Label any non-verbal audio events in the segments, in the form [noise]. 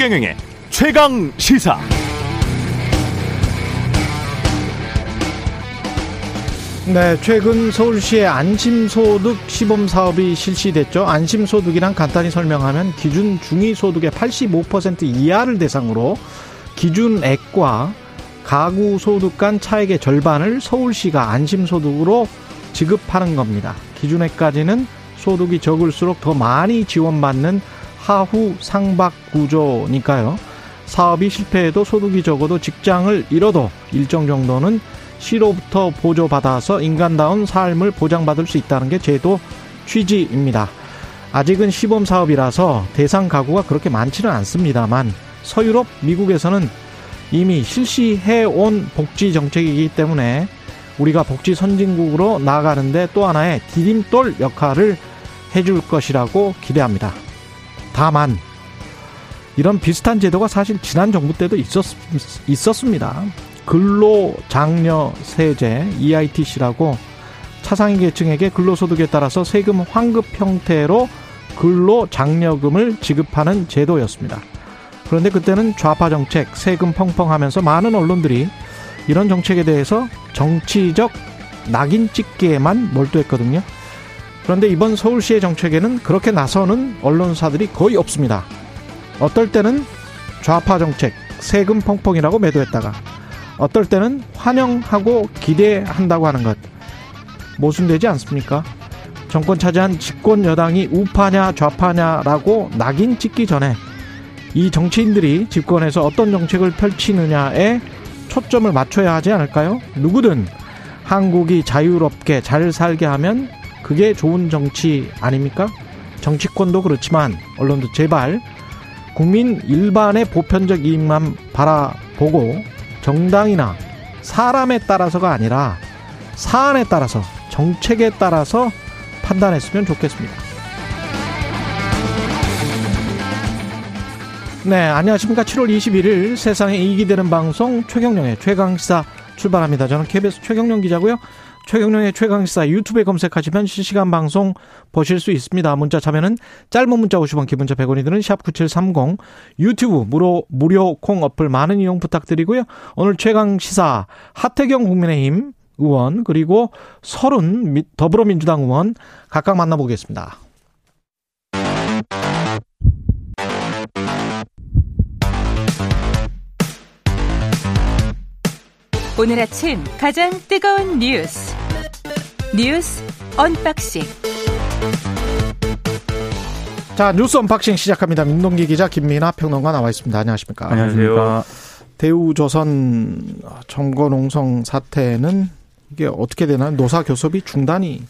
최경영의 최강 시사. 네, 최근 서울시의 안심소득 시범 사업이 실시됐죠. 안심소득이란 간단히 설명하면 기준 중위소득의 85% 이하를 대상으로 기준액과 가구 소득 간 차액의 절반을 서울시가 안심소득으로 지급하는 겁니다. 기준액까지는 소득이 적을수록 더 많이 지원받는 하후 상박 구조니까요. 사업이 실패해도 소득이 적어도 직장을 잃어도 일정 정도는 시로부터 보조받아서 인간다운 삶을 보장받을 수 있다는 게 제도 취지입니다. 아직은 시범 사업이라서 대상 가구가 그렇게 많지는 않습니다만 서유럽, 미국에서는 이미 실시해 온 복지 정책이기 때문에 우리가 복지 선진국으로 나아가는데 또 하나의 디딤돌 역할을 해줄 것이라고 기대합니다. 다만 이런 비슷한 제도가 사실 지난 정부 때도 있었, 있었습니다. 근로장려세제 EITC라고 차상위 계층에게 근로소득에 따라서 세금 환급 형태로 근로장려금을 지급하는 제도였습니다. 그런데 그때는 좌파 정책, 세금 펑펑하면서 많은 언론들이 이런 정책에 대해서 정치적 낙인 찍기에만 몰두했거든요. 그런데 이번 서울시의 정책에는 그렇게 나서는 언론사들이 거의 없습니다. 어떨 때는 좌파 정책, 세금 펑펑이라고 매도했다가 어떨 때는 환영하고 기대한다고 하는 것 모순되지 않습니까? 정권 차지한 집권 여당이 우파냐 좌파냐라고 낙인 찍기 전에 이 정치인들이 집권에서 어떤 정책을 펼치느냐에 초점을 맞춰야 하지 않을까요? 누구든 한국이 자유롭게 잘 살게 하면 그게 좋은 정치 아닙니까? 정치권도 그렇지만 언론도 제발 국민 일반의 보편적 이익만 바라보고 정당이나 사람에 따라서가 아니라 사안에 따라서 정책에 따라서 판단했으면 좋겠습니다. 네, 안녕하십니까. 7월 21일 세상에 이익이 되는 방송 최경령의 최강시사 출발합니다. 저는 KBS 최경령 기자고요. 최경령의 최강시사 유튜브에 검색하시면 실시간 방송 보실 수 있습니다. 문자 참여는 짧은 문자 50원, 기본자 100원이 드는 샵9730 유튜브 무료 무료 콩 어플 많은 이용 부탁드리고요. 오늘 최강시사 하태경 국민의힘 의원 그리고 서른 더불어민주당 의원 각각 만나보겠습니다. 오늘 아침 가장 뜨거운 뉴스 뉴스 언박싱 자 뉴스 언박싱 시작합니다. 민동기 기자 김민아 평론가 나와 있습니다. 안녕하십니까? 안녕하세요. 대우조선 점거농성 사태는 이게 어떻게 되나요? 노사 교섭이 중단이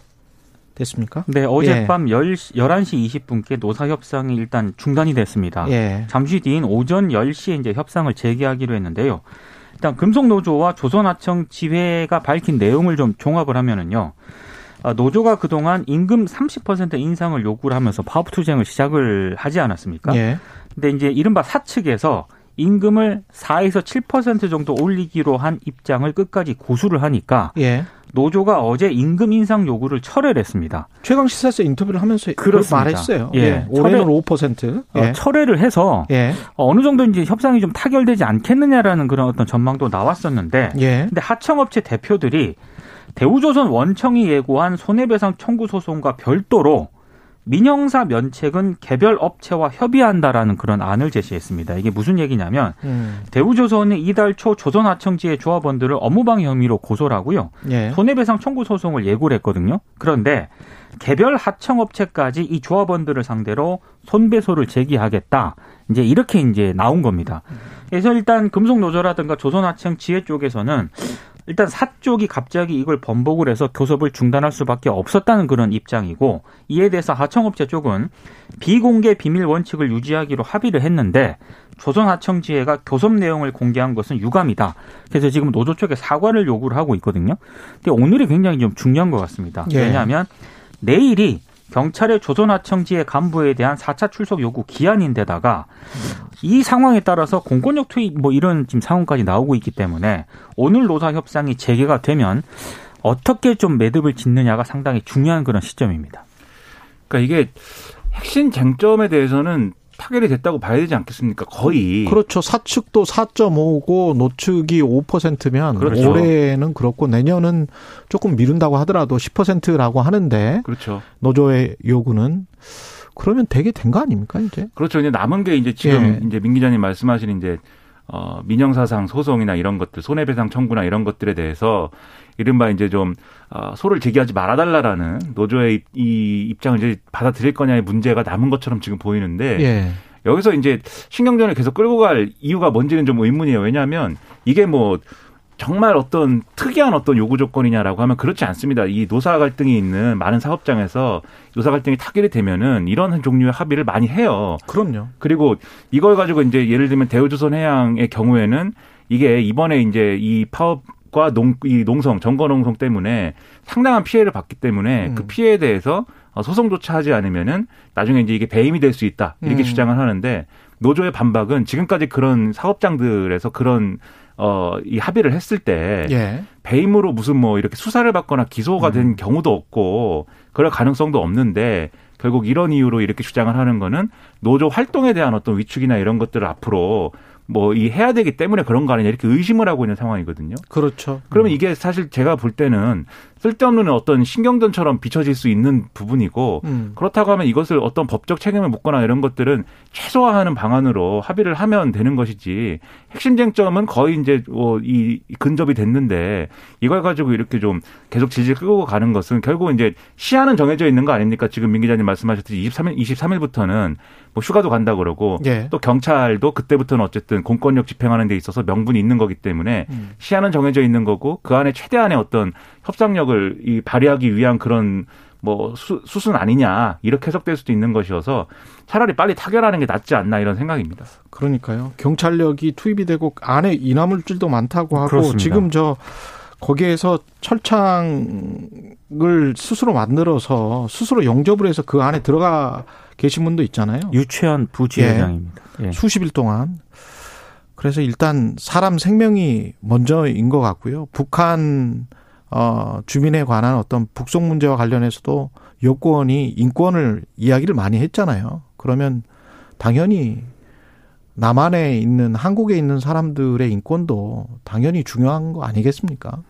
됐습니까? 네, 어젯밤 예. 11시 20분께 노사 협상이 일단 중단이 됐습니다. 예. 잠시 뒤인 오전 10시에 이제 협상을 재개하기로 했는데요. 일단 금속노조와 조선하청 지회가 밝힌 내용을 좀 종합을 하면은요. 아, 노조가 그동안 임금 30% 인상을 요구를 하면서 파업 투쟁을 시작을 하지 않았습니까? 예. 근데 이제 이른바 사측에서 임금을 4에서 7% 정도 올리기로 한 입장을 끝까지 고수를 하니까 예. 노조가 어제 임금 인상 요구를 철회를 했습니다. 최강 시사에서 인터뷰를 하면서 그렇습니다. 말했어요. 예. 예. 올해는 5%. 예. 어, 철회를 해서 예. 어느 정도 이제 협상이 좀 타결되지 않겠느냐라는 그런 어떤 전망도 나왔었는데 예. 근데 하청업체 대표들이 대우조선 원청이 예고한 손해배상 청구 소송과 별도로 민영사 면책은 개별 업체와 협의한다라는 그런 안을 제시했습니다. 이게 무슨 얘기냐면 음. 대우조선이 이달 초 조선하청지의 조합원들을 업무방해 혐의로 고소를 하고요. 예. 손해배상 청구 소송을 예고를 했거든요. 그런데 개별 하청업체까지 이 조합원들을 상대로 손배소를 제기하겠다. 이제 이렇게 이제 나온 겁니다. 그래서 일단 금속노조라든가 조선하청 지회 쪽에서는 일단 사쪽이 갑자기 이걸 번복을 해서 교섭을 중단할 수밖에 없었다는 그런 입장이고 이에 대해서 하청업체 쪽은 비공개 비밀 원칙을 유지하기로 합의를 했는데 조선하청지회가 교섭 내용을 공개한 것은 유감이다. 그래서 지금 노조 쪽에 사과를 요구를 하고 있거든요. 근데 오늘이 굉장히 좀 중요한 것 같습니다. 예. 왜냐하면 내일이 경찰의 조선하청지의 간부에 대한 4차 출석 요구 기한인데다가 이 상황에 따라서 공권력 투입 뭐 이런 지금 상황까지 나오고 있기 때문에 오늘 노사 협상이 재개가 되면 어떻게 좀 매듭을 짓느냐가 상당히 중요한 그런 시점입니다. 그러니까 이게 핵심 쟁점에 대해서는 타결이 됐다고 봐야 되지 않겠습니까? 거의. 그렇죠. 사측도 4.5고 노측이 5%면 그렇죠. 올해는 그렇고 내년은 조금 미룬다고 하더라도 10%라고 하는데 그렇죠. 노조의 요구는 그러면 되게 된 거 아닙니까 이제? 그렇죠. 이제 남은 게 이제 지금 예. 이제 민 기자님 말씀하신 이제 어 민영사상 소송이나 이런 것들 손해배상 청구나 이런 것들에 대해서 이른바 이제 좀 어, 소를 제기하지 말아달라라는 노조의 이 입장을 이제 받아들일 거냐의 문제가 남은 것처럼 지금 보이는데 예. 여기서 이제 신경전을 계속 끌고 갈 이유가 뭔지는 좀 의문이에요. 왜냐하면 이게 뭐 정말 어떤 특이한 어떤 요구 조건이냐라고 하면 그렇지 않습니다. 이 노사 갈등이 있는 많은 사업장에서 노사 갈등이 타결이 되면은 이런 종류의 합의를 많이 해요. 그럼요. 그리고 이걸 가지고 이제 예를 들면 대우조선해양의 경우에는 이게 이번에 이제 이 파업 과 농, 이 농성, 정거농성 때문에 상당한 피해를 받기 때문에 음. 그 피해에 대해서 소송조차 하지 않으면은 나중에 이제 이게 배임이 될 수 있다. 이렇게 음. 주장을 하는데 노조의 반박은 지금까지 그런 사업장들에서 그런 어, 이 합의를 했을 때 예. 배임으로 무슨 뭐 이렇게 수사를 받거나 기소가 된 음. 경우도 없고 그럴 가능성도 없는데 결국 이런 이유로 이렇게 주장을 하는 거는 노조 활동에 대한 어떤 위축이나 이런 것들을 앞으로 뭐 이 해야 되기 때문에 그런 거 아니냐 이렇게 의심을 하고 있는 상황이거든요. 그렇죠. 그러면 음. 이게 사실 제가 볼 때는 쓸데없는 어떤 신경전처럼 비춰질 수 있는 부분이고 음. 그렇다고 하면 이것을 어떤 법적 책임을 묻거나 이런 것들은 최소화하는 방안으로 합의를 하면 되는 것이지 핵심 쟁점은 거의 이제 뭐이 근접이 됐는데 이걸 가지고 이렇게 좀 계속 질질 끌고 가는 것은 결국 이제 시한은 정해져 있는 거 아닙니까? 지금 민 기자님 말씀하셨듯이 23일 23일부터는 뭐 휴가도 간다 그러고 예. 또 경찰도 그때부터는 어쨌든 공권력 집행하는 데 있어서 명분이 있는 거기 때문에 음. 시한은 정해져 있는 거고 그 안에 최대한의 어떤 협상력을 이 발휘하기 위한 그런 뭐 수, 수순 아니냐 이렇게 해석될 수도 있는 것이어서 차라리 빨리 타결하는 게 낫지 않나 이런 생각입니다. 그러니까요. 경찰력이 투입이 되고 안에 인화물질도 많다고 하고 그렇습니다. 지금 저 거기에서 철창을 스스로 만들어서 스스로 용접을 해서 그 안에 들어가 계신 분도 있잖아요. 유치원 부지회장입니다. 예. 예. 수십 일 동안. 그래서 일단 사람 생명이 먼저인 것 같고요. 북한 어, 주민에 관한 어떤 북송 문제와 관련해서도 여권이 인권을 이야기를 많이 했잖아요. 그러면 당연히 남한에 있는 한국에 있는 사람들의 인권도 당연히 중요한 거 아니겠습니까?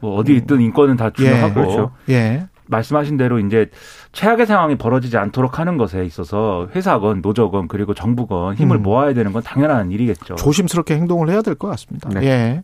뭐 어디 있든 인권은 다 중요하고 예, 그렇죠. 예. 말씀하신 대로 이제 최악의 상황이 벌어지지 않도록 하는 것에 있어서 회사건 노조건 그리고 정부건 힘을 음. 모아야 되는 건 당연한 일이겠죠. 조심스럽게 행동을 해야 될 것 같습니다. 네. 예.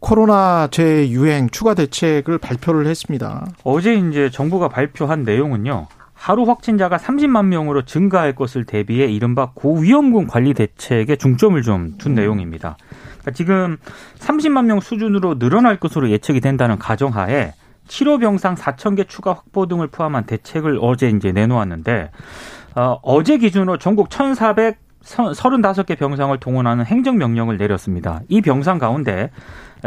코로나 재유행 추가 대책을 발표를 했습니다. 어제 이제 정부가 발표한 내용은요. 하루 확진자가 30만 명으로 증가할 것을 대비해 이른바 고위험군 관리 대책에 중점을 좀둔 음. 내용입니다. 그러니까 지금 30만 명 수준으로 늘어날 것으로 예측이 된다는 가정하에 치료 병상 4천 개 추가 확보 등을 포함한 대책을 어제 이제 내놓았는데 어, 어제 기준으로 전국 1,400 35개 병상을 동원하는 행정명령을 내렸습니다. 이 병상 가운데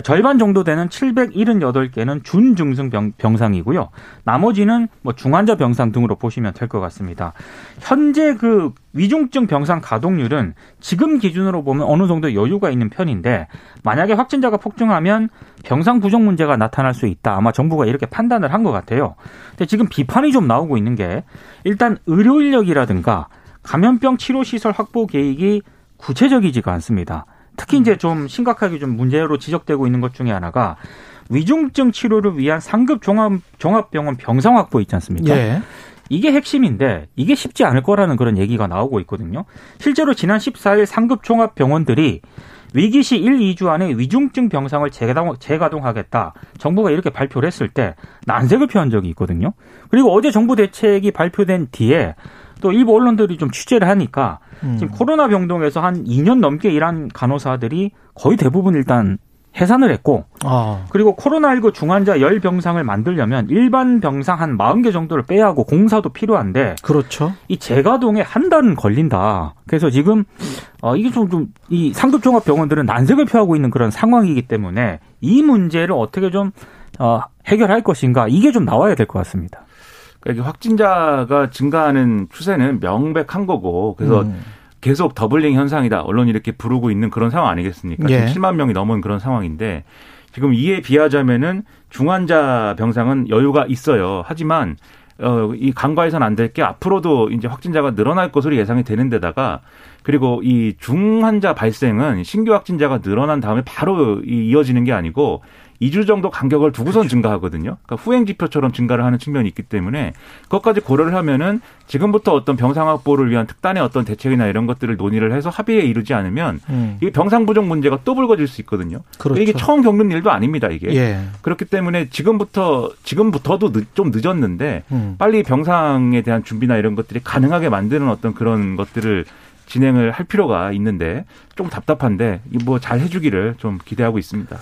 절반 정도 되는 778개는 준중증 병, 병상이고요. 나머지는 뭐 중환자 병상 등으로 보시면 될 것 같습니다. 현재 그 위중증 병상 가동률은 지금 기준으로 보면 어느 정도 여유가 있는 편인데 만약에 확진자가 폭증하면 병상 부족 문제가 나타날 수 있다. 아마 정부가 이렇게 판단을 한 것 같아요. 근데 지금 비판이 좀 나오고 있는 게 일단 의료 인력이라든가 감염병 치료 시설 확보 계획이 구체적이지가 않습니다. 특히 이제 좀 심각하게 좀 문제로 지적되고 있는 것 중에 하나가 위중증 치료를 위한 상급 종합 종합병원 병상 확보 있지 않습니까? 예. 이게 핵심인데 이게 쉽지 않을 거라는 그런 얘기가 나오고 있거든요. 실제로 지난 14일 상급 종합 병원들이 위기시 1, 2주 안에 위중증 병상을 재가동, 재가동하겠다. 정부가 이렇게 발표를 했을 때 난색을 표한 적이 있거든요. 그리고 어제 정부 대책이 발표된 뒤에 또 일부 언론들이 좀 취재를 하니까 음. 지금 코로나 병동에서 한 2년 넘게 일한 간호사들이 거의 대부분 일단 해산을 했고 아. 그리고 코로나19 중환자 열 병상을 만들려면 일반 병상 한 40개 정도를 빼야 하고 공사도 필요한데 그렇죠. 이 재가동에 한 달은 걸린다. 그래서 지금 어 이게 좀이 상급 종합 병원들은 난색을 표하고 있는 그런 상황이기 때문에 이 문제를 어떻게 좀 어, 해결할 것인가 이게 좀 나와야 될 것 같습니다. 그러니까 확진자가 증가하는 추세는 명백한 거고 그래서 음. 계속 더블링 현상이다. 언론이 이렇게 부르고 있는 그런 상황 아니겠습니까? 예. 지금 7만 명이 넘은 그런 상황인데 지금 이에 비하자면은 중환자 병상은 여유가 있어요. 하지만 어, 이 간과해서는 안될 게 앞으로도 이제 확진자가 늘어날 것으로 예상이 되는 데다가 그리고 이 중환자 발생은 신규 확진자가 늘어난 다음에 바로 이어지는 게 아니고 2주 정도 간격을 두고선 그렇죠. 증가하거든요. 그러니까 후행 지표처럼 증가를 하는 측면이 있기 때문에 그것까지 고려를 하면은 지금부터 어떤 병상 확보를 위한 특단의 어떤 대책이나 이런 것들을 논의를 해서 합의에 이르지 않으면 음. 이게 병상 부족 문제가 또 불거질 수 있거든요. 그렇죠. 이게 처음 겪는 일도 아닙니다. 이게 예. 그렇기 때문에 지금부터 지금부터도 늦, 좀 늦었는데 음. 빨리 병상에 대한 준비나 이런 것들이 가능하게 만드는 어떤 그런 것들을 진행을 할 필요가 있는데 좀 답답한데 뭐 잘 해주기를 좀 기대하고 있습니다.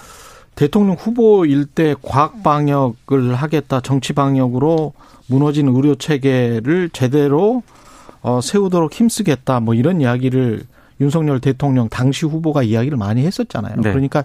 대통령 후보일 때 과학 방역을 하겠다 정치 방역으로 무너진 의료 체계를 제대로 어, 세우도록 힘쓰겠다 뭐 이런 이야기를 윤석열 대통령 당시 후보가 이야기를 많이 했었잖아요. 네. 그러니까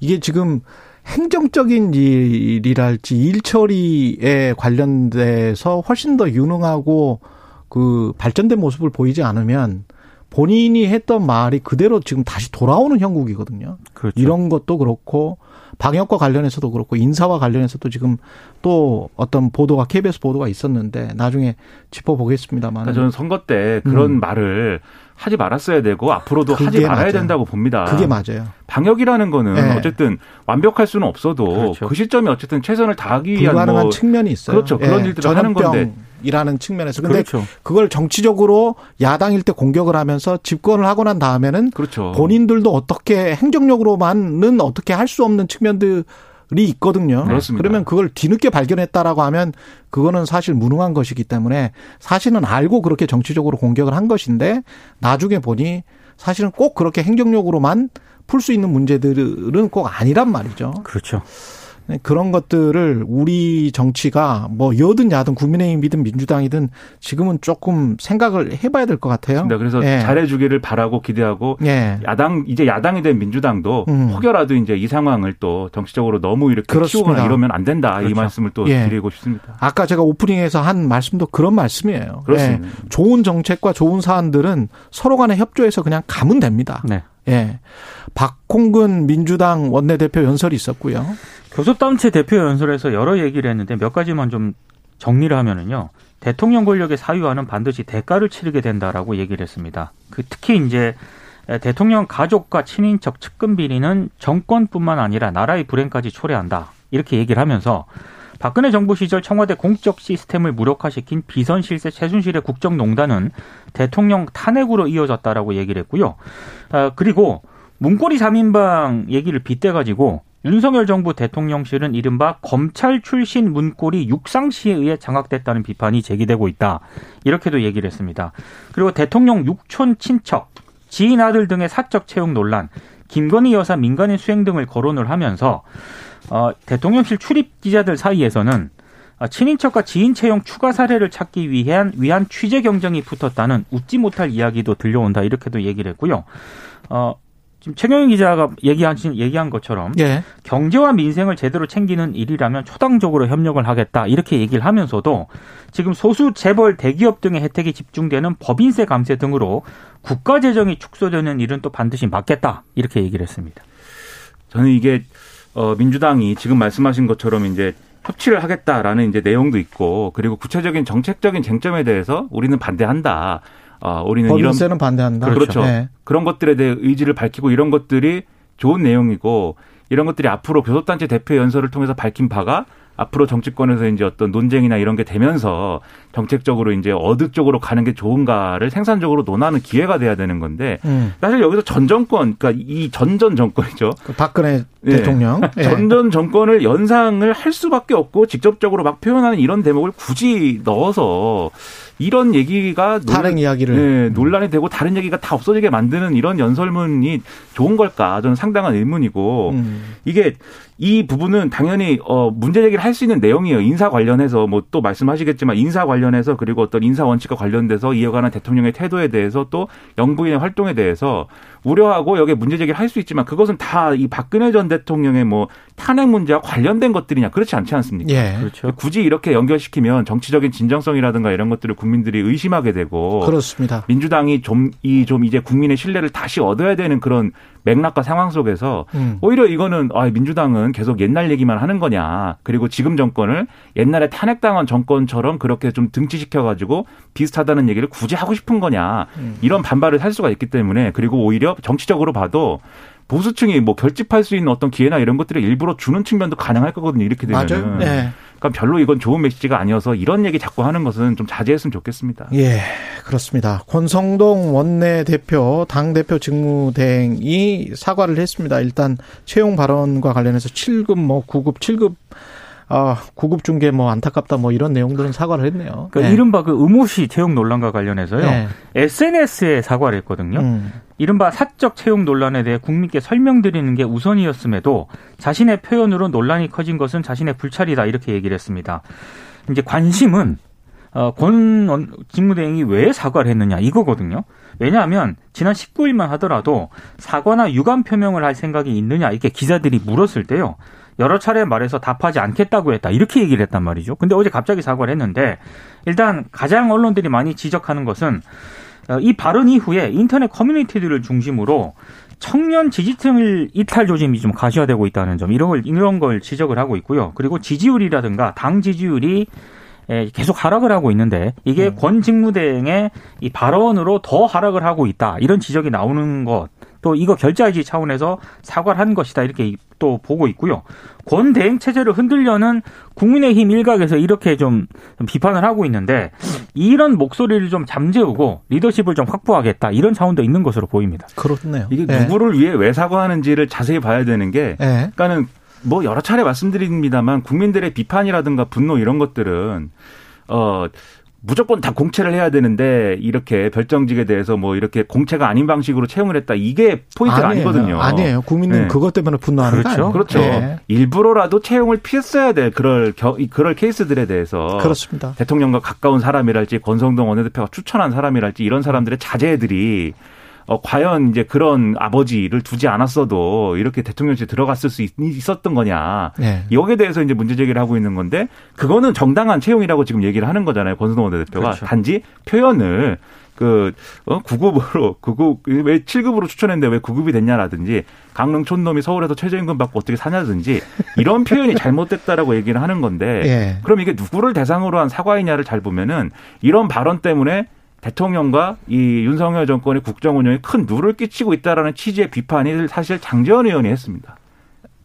이게 지금 행정적인 일이랄지 일 처리에 관련돼서 훨씬 더 유능하고 그 발전된 모습을 보이지 않으면 본인이 했던 말이 그대로 지금 다시 돌아오는 형국이거든요. 그렇죠. 이런 것도 그렇고 방역과 관련해서도 그렇고 인사와 관련해서도 지금 또 어떤 보도가 KBS 보도가 있었는데 나중에 짚어보겠습니다만. 그러니까 저는 선거 때 그런 음. 말을 하지 말았어야 되고 앞으로도 하지 말아야 맞아요. 된다고 봅니다. 그게 맞아요. 방역이라는 거는 네. 어쨌든 완벽할 수는 없어도 그렇죠. 그 시점에 어쨌든 최선을 다하기 위한 불가능한 뭐 측면이 있어요. 그렇죠. 그런 네. 일들을 하는 건데 이라는 측면에서 근데 그렇죠. 그걸 정치적으로 야당일 때 공격을 하면서 집권을 하고 난 다음에는 그렇죠. 본인들도 어떻게 행정력으로만은 어떻게 할 수 없는 측면들 이 있거든요. 그렇습니다. 그러면 그걸 뒤늦게 발견했다라고 하면 그거는 사실 무능한 것이기 때문에 사실은 알고 그렇게 정치적으로 공격을 한 것인데 나중에 보니 사실은 꼭 그렇게 행정력으로만 풀 수 있는 문제들은 꼭 아니란 말이죠. 그렇죠. 네, 그런 것들을 우리 정치가 뭐 여든 야든 국민의힘이든 민주당이든 지금은 조금 생각을 해봐야 될 것 같아요. 네, 그래서 예. 잘해주기를 바라고 기대하고 예. 야당 이제 야당이 된 민주당도 음. 혹여라도 이제 이 상황을 또 정치적으로 너무 이렇게 그렇습니다. 키우거나 이러면 안 된다 그렇죠. 이 말씀을 또 예. 드리고 싶습니다. 아까 제가 오프닝에서 한 말씀도 그런 말씀이에요. 그렇습니다. 예. 좋은 정책과 좋은 사안들은 서로 간에 협조해서 그냥 가면 됩니다. 네. 예. 박홍근 민주당 원내대표 연설이 있었고요. 교섭단체 대표 연설에서 여러 얘기를 했는데 몇 가지만 좀 정리를 하면은요. 대통령 권력의 사유화는 반드시 대가를 치르게 된다라고 얘기를 했습니다. 그 특히 이제 대통령 가족과 친인척 측근 비리는 정권뿐만 아니라 나라의 불행까지 초래한다. 이렇게 얘기를 하면서 박근혜 정부 시절 청와대 공적 시스템을 무력화시킨 비선 실세 최순실의 국정농단은 대통령 탄핵으로 이어졌다라고 얘기를 했고요. 아, 그리고 문고리 3인방 얘기를 빗대가지고 윤석열 정부 대통령실은 이른바 검찰 출신 문고리 육상시에 의해 장악됐다는 비판이 제기되고 있다. 이렇게도 얘기를 했습니다. 그리고 대통령 육촌 친척, 지인 아들 등의 사적 채용 논란, 김건희 여사 민간인 수행 등을 거론을 하면서 어, 대통령실 출입 기자들 사이에서는 친인척과 지인 채용 추가 사례를 찾기 위한 위한 취재 경쟁이 붙었다는 웃지 못할 이야기도 들려온다 이렇게도 얘기를 했고요. 어, 지금 최경영 기자가 얘기한 얘기한 것처럼 예. 경제와 민생을 제대로 챙기는 일이라면 초당적으로 협력을 하겠다 이렇게 얘기를 하면서도 지금 소수 재벌 대기업 등의 혜택이 집중되는 법인세 감세 등으로 국가 재정이 축소되는 일은 또 반드시 막겠다 이렇게 얘기를 했습니다. 저는 이게 어 민주당이 지금 말씀하신 것처럼 이제 협치를 하겠다라는 이제 내용도 있고 그리고 구체적인 정책적인 쟁점에 대해서 우리는 반대한다. 아, 우리는 법인세는 이런 반대한다. 그렇죠. 네. 그런 것들에 대해 의지를 밝히고 이런 것들이 좋은 내용이고 이런 것들이 앞으로 교섭단체 대표 연설을 통해서 밝힌 바가 앞으로 정치권에서 이제 어떤 논쟁이나 이런 게 되면서 정책적으로 이제 어느 쪽으로 가는 게 좋은가를 생산적으로 논하는 기회가 돼야 되는 건데 음. 사실 여기서 전 정권 그러니까 이 전전 정권이죠. 그 박근혜 네. 대통령 [laughs] 예. 전전 정권을 연상을 할 수밖에 없고 직접적으로 막 표현하는 이런 대목을 굳이 넣어서 이런 얘기가 다른 논, 이야기를 네, 논란이 되고 다른 얘기가 다 없어지게 만드는 이런 연설문이 좋은 걸까? 저는 상당한 의문이고 음. 이게 이 부분은 당연히 어 문제 제기를 할 수 있는 내용이에요. 인사 관련해서 뭐 또 말씀하시겠지만 인사 관련 해서 그리고 어떤 인사 원칙과 관련돼서 이어가는 대통령의 태도에 대해서 또 영부인의 활동에 대해서 우려하고 여기에 문제 제기를 할 수 있지만 그것은 다 이 박근혜 전 대통령의 뭐 탄핵 문제와 관련된 것들이냐 그렇지 않지 않습니까? 예. 그렇죠. 굳이 이렇게 연결시키면 정치적인 진정성이라든가 이런 것들을 국민들이 의심하게 되고 그렇습니다. 민주당이 좀 이좀 좀 이제 국민의 신뢰를 다시 얻어야 되는 그런 맥락과 상황 속에서 음. 오히려 이거는 아, 민주당은 계속 옛날 얘기만 하는 거냐. 그리고 지금 정권을 옛날에 탄핵당한 정권처럼 그렇게 좀 등치시켜가지고 비슷하다는 얘기를 굳이 하고 싶은 거냐. 음. 이런 반발을 할 수가 있기 때문에 그리고 오히려 정치적으로 봐도 보수층이 뭐 결집할 수 있는 어떤 기회나 이런 것들을 일부러 주는 측면도 가능할 거거든요. 이렇게 되면. 맞아요. 네. 그러니까 별로 이건 좋은 메시지가 아니어서 이런 얘기 자꾸 하는 것은 좀 자제했으면 좋겠습니다. 예, 그렇습니다. 권성동 원내 대표 당 대표 직무대행이 사과를 했습니다. 일단 채용 발언과 관련해서 7급 뭐 9급 7급 아, 구급 중계 뭐 안타깝다 뭐 이런 내용들은 사과를 했네요. 그러니까 네. 이른바 그 의무시 채용 논란과 관련해서요. 네. SNS에 사과를 했거든요. 음. 이른바 사적 채용 논란에 대해 국민께 설명드리는 게 우선이었음에도 자신의 표현으로 논란이 커진 것은 자신의 불찰이다 이렇게 얘기를 했습니다. 이제 관심은 어, 권 직무대행이 왜 사과를 했느냐 이거거든요. 왜냐하면 지난 19일만 하더라도 사과나 유감 표명을 할 생각이 있느냐 이렇게 기자들이 물었을 때요. 여러 차례 말해서 답하지 않겠다고 했다. 이렇게 얘기를 했단 말이죠. 근데 어제 갑자기 사과를 했는데 일단 가장 언론들이 많이 지적하는 것은 어, 이 발언 이후에 인터넷 커뮤니티들을 중심으로 청년 지지층을 이탈 조짐이 좀 가시화되고 있다는 점 이런 걸 이런 걸 지적을 하고 있고요. 그리고 지지율이라든가 당 지지율이 계속 하락을 하고 있는데 이게 음. 권 직무대행의 이 발언으로 더 하락을 하고 있다 이런 지적이 나오는 것 또 이거 결자해지 차원에서 사과를 한 것이다 이렇게 또 보고 있고요. 권 대행 체제를 흔들려는 국민의힘 일각에서 이렇게 좀 비판을 하고 있는데 이런 목소리를 좀 잠재우고 리더십을 좀 확보하겠다 이런 차원도 있는 것으로 보입니다. 그렇네요. 이게 네. 누구를 위해 왜 사과하는지를 자세히 봐야 되는 게 네. 그러니까는 뭐 여러 차례 말씀드립니다만 국민들의 비판이라든가 분노 이런 것들은 어 무조건 다 공채를 해야 되는데 이렇게 별정직에 대해서 뭐 이렇게 공채가 아닌 방식으로 채용을 했다 이게 포인트가 아니에요. 아니거든요. 아니에요. 국민은 네. 그것 때문에 분노하는 그렇죠. 그렇죠. 네. 일부러라도 채용을 피했어야 될 그럴 겨, 그럴 케이스들에 대해서 그렇습니다. 대통령과 가까운 사람이랄지 권성동 원내대표가 추천한 사람이랄지 이런 사람들의 자제들이 어, 과연 이제 그런 아버지를 두지 않았어도 이렇게 대통령실에 들어갔을 수 있, 었던 거냐. 네. 여기에 대해서 이제 문제 제기를 하고 있는 건데 그거는 정당한 채용이라고 지금 얘기를 하는 거잖아요. 권순동 원내대표가. 그렇죠. 단지 표현을 그, 어, 9급으로, 9급, 왜 7급으로 추천했는데 왜 9급이 됐냐라든지, 강릉 촌놈이 서울에서 최저임금 받고 어떻게 사냐든지, 이런 [laughs] 표현이 잘못됐다라고 얘기를 하는 건데, 예. 그럼 이게 누구를 대상으로 한 사과이냐를 잘 보면은, 이런 발언 때문에 대통령과 이 윤석열 정권의 국정 운영에 큰 누를 끼치고 있다라는 취지의 비판이 사실 장재원 의원이 했습니다.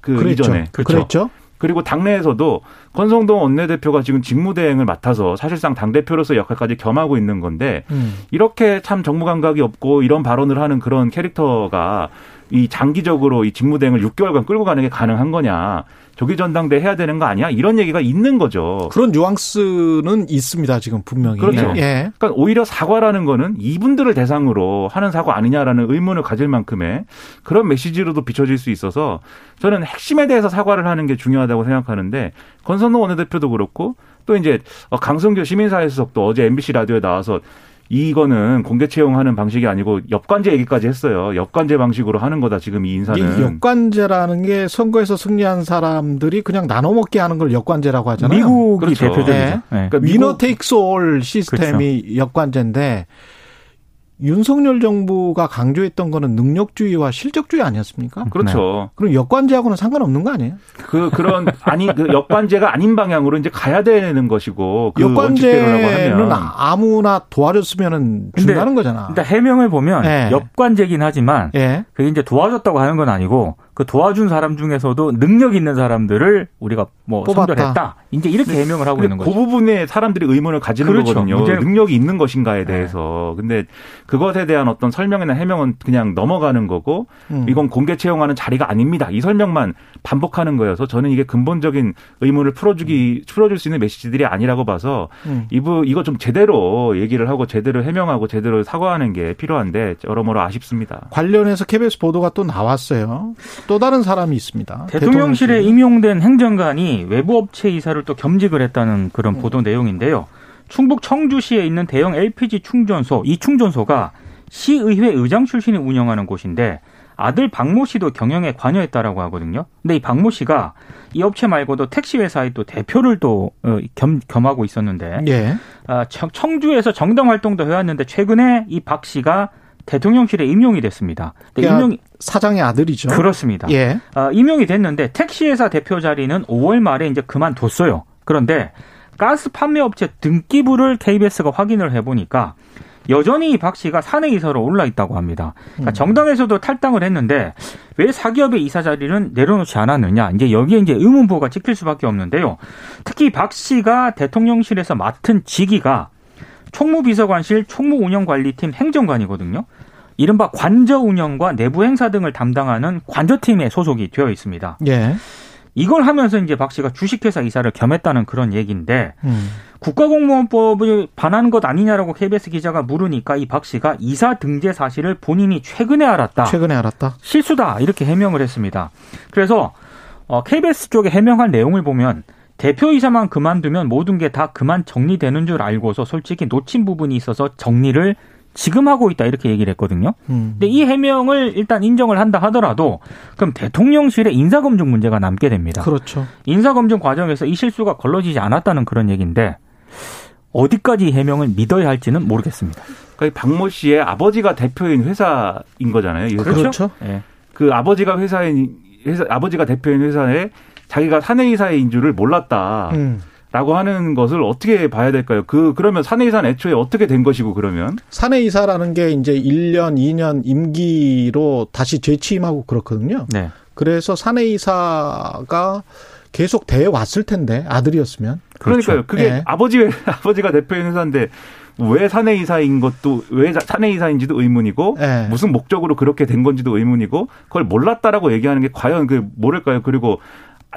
그 그랬죠. 이전에 그렇죠. 그랬죠. 그리고 당내에서도 권성동 원내대표가 지금 직무대행을 맡아서 사실상 당대표로서 역할까지 겸하고 있는 건데 음. 이렇게 참 정무 감각이 없고 이런 발언을 하는 그런 캐릭터가 이 장기적으로 이 직무대행을 6개월간 끌고 가는 게 가능한 거냐. 조기 전당대 해야 되는 거 아니야? 이런 얘기가 있는 거죠. 그런 뉘앙스는 있습니다. 지금 분명히. 그렇죠. 예. 그러니까 오히려 사과라는 거는 이분들을 대상으로 하는 사과 아니냐라는 의문을 가질 만큼의 그런 메시지로도 비춰질 수 있어서 저는 핵심에 대해서 사과를 하는 게 중요하다고 생각하는데 권선동 원내대표도 그렇고 또 이제 강성규 시민사회 수석도 어제 MBC 라디오에 나와서 이거는 공개 채용하는 방식이 아니고 역관제 얘기까지 했어요. 역관제 방식으로 하는 거다 지금 이 인사는. 역관제라는 게 선거에서 승리한 사람들이 그냥 나눠 먹게 하는 걸 역관제라고 하잖아요. 미국이 그렇죠. 대표적이죠. 네. 네. 그러니까 위너 테이크스 올 시스템이 그렇죠. 역관제인데 윤석열 정부가 강조했던 거는 능력주의와 실적주의 아니었습니까? 그렇죠. 네. 그럼 역관제하고는 상관없는 거 아니에요? 그 그런 아니 그 역관제가 아닌 방향으로 이제 가야 되는 것이고 그 역관제는 아무나 도와줬으면은 준다는 거잖아. 일단 해명을 보면 네. 역관제긴 하지만 네. 그게 이제 도와줬다고 하는 건 아니고 그 도와준 사람 중에서도 능력 있는 사람들을 우리가 뭐 뽑았다. 선별했다. 이제 이렇게 해명을 하고 있는 그 거죠. 그 부분에 사람들이 의문을 가지는 그렇죠. 거거든요. 능력이 있는 것인가에 네. 대해서. 네. 근데 그것에 대한 어떤 설명이나 해명은 그냥 넘어가는 거고 음. 이건 공개 채용하는 자리가 아닙니다. 이 설명만 반복하는 거여서 저는 이게 근본적인 의문을 풀어주기 음. 풀어줄 수 있는 메시지들이 아니라고 봐서 음. 이부 이거 좀 제대로 얘기를 하고 제대로 해명하고 제대로 사과하는 게 필요한데 여러모로 아쉽습니다. 관련해서 KBS 보도가 또 나왔어요. 또 다른 사람이 있습니다. 대통령실에 임용된 행정관이 외부 업체 이사를 또 겸직을 했다는 그런 음. 보도 내용인데요. 충북 청주시에 있는 대형 LPG 충전소, 이 충전소가 시의회 의장 출신이 운영하는 곳인데 아들 박모 씨도 경영에 관여했다라고 하거든요. 근데 이 박모 씨가 이 업체 말고도 택시 회사의 또 대표를 또 어, 겸, 겸하고 있었는데 예. 아, 청주에서 정당 활동도 해왔는데 최근에 이 박 씨가 대통령실에 임용이 됐습니다. 그러니까 임용 사장의 아들이죠. 그렇습니다. 예. 어, 임용이 됐는데 택시회사 대표 자리는 5월 말에 이제 그만뒀어요. 그런데 가스 판매업체 등기부를 KBS가 확인을 해보니까 여전히 박 씨가 사내 이사로 올라 있다고 합니다. 그러니까 음. 정당에서도 탈당을 했는데 왜 사기업의 이사 자리는 내려놓지 않았느냐. 이제 여기에 이제 의문부가 찍힐 수밖에 없는데요. 특히 박 씨가 대통령실에서 맡은 직위가 총무비서관실 총무운영관리팀 행정관이거든요. 이른바 관저 운영과 내부 행사 등을 담당하는 관저팀에 소속이 되어 있습니다. 예. 이걸 하면서 이제 박 씨가 주식회사 이사를 겸했다는 그런 얘기인데 음. 국가공무원법을 반하는 것 아니냐라고 KBS 기자가 물으니까 이 박 씨가 이사 등재 사실을 본인이 최근에 알았다. 최근에 알았다. 실수다 이렇게 해명을 했습니다. 그래서 어, KBS 쪽에 해명한 내용을 보면 대표이사만 그만두면 모든 게 다 그만 정리되는 줄 알고서 솔직히 놓친 부분이 있어서 정리를 지금 하고 있다 이렇게 얘기를 했거든요. 음. 근데 이 해명을 일단 인정을 한다 하더라도 그럼 대통령실의 인사검증 문제가 남게 됩니다. 그렇죠. 인사검증 과정에서 이 실수가 걸러지지 않았다는 그런 얘기인데 어디까지 해명을 믿어야 할지는 모르겠습니다. 그러니까 박모 씨의 아버지가 대표인 회사인 거잖아요. 그렇죠. 네. 그 아버지가 회사인 회사 아버지가 대표인 회사에 자기가 사내이사인 줄을 몰랐다. 음. 라고 하는 것을 어떻게 봐야 될까요? 그, 그러면 사내이사는 애초에 어떻게 된 것이고, 그러면? 사내이사라는 게 이제 1년, 2년 임기로 다시 재취임하고 그렇거든요. 네. 그래서 사내이사가 계속 돼 왔을 텐데, 아들이었으면. 그러니까요. 그렇죠. 그게 네. 아버지, [laughs] 아버지가 대표인 회사인데, 왜 사내이사인 것도 왜 사내이사인지도 의문이고 네. 무슨 목적으로 그렇게 된 건지도 의문이고 그걸 몰랐다라고 얘기하는 게 과연 그 뭐랄까요 그리고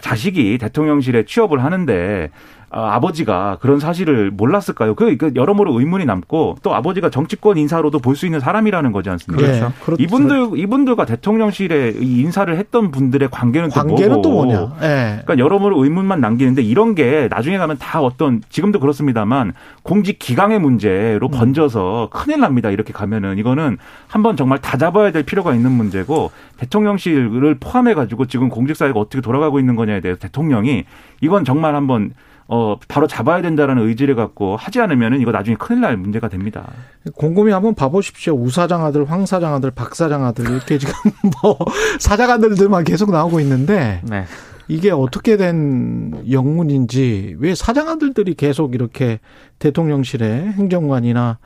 자식이 대통령실에 취업을 하는데 아, 아버지가 그런 사실을 몰랐을까요? 그, 그 여러모로 의문이 남고 또 아버지가 정치권 인사로도 볼 수 있는 사람이라는 거지 않습니까? 그렇죠. 그렇죠. 이분들 이분들과 대통령실에 인사를 했던 분들의 관계는, 관계는 또, 뭐고? 또 뭐냐? 네. 그러니까 여러모로 의문만 남기는데 이런 게 나중에 가면 다 어떤 지금도 그렇습니다만 공직 기강의 문제로 음. 번져서 큰일 납니다. 이렇게 가면은 이거는 한번 정말 다 잡아야 될 필요가 있는 문제고 대통령실을 포함해 가지고 지금 공직 사회가 어떻게 돌아가고 있는 거냐에 대해서 대통령이 이건 정말 한번 어, 바로 잡아야 된다라는 의지를 갖고 하지 않으면 이거 나중에 큰일 날 문제가 됩니다. 곰곰이 한번 봐보십시오. 우사장 아들, 황사장 아들, 박사장 아들 이렇게 지금 [laughs] 뭐 사장 아들들만 계속 나오고 있는데 네. 이게 어떻게 된 영문인지 왜 사장 아들들이 계속 이렇게 대통령실에 행정관이나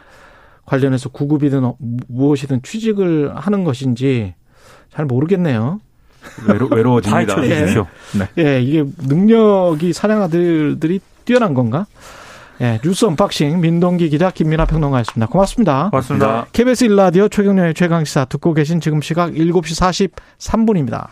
관련해서 9급이든 무엇이든 취직을 하는 것인지 잘 모르겠네요. 외로, 외로워집니다. 예. 네. 예, 이게 능력이 사냥 아들들이 뛰어난 건가? 예, 뉴스 언박싱 민동기 기자 김민아 평론가였습니다. 고맙습니다. 고맙습니다. KBS 1라디오 최경영의 최강시사 듣고 계신 지금 시각 7시 43분입니다.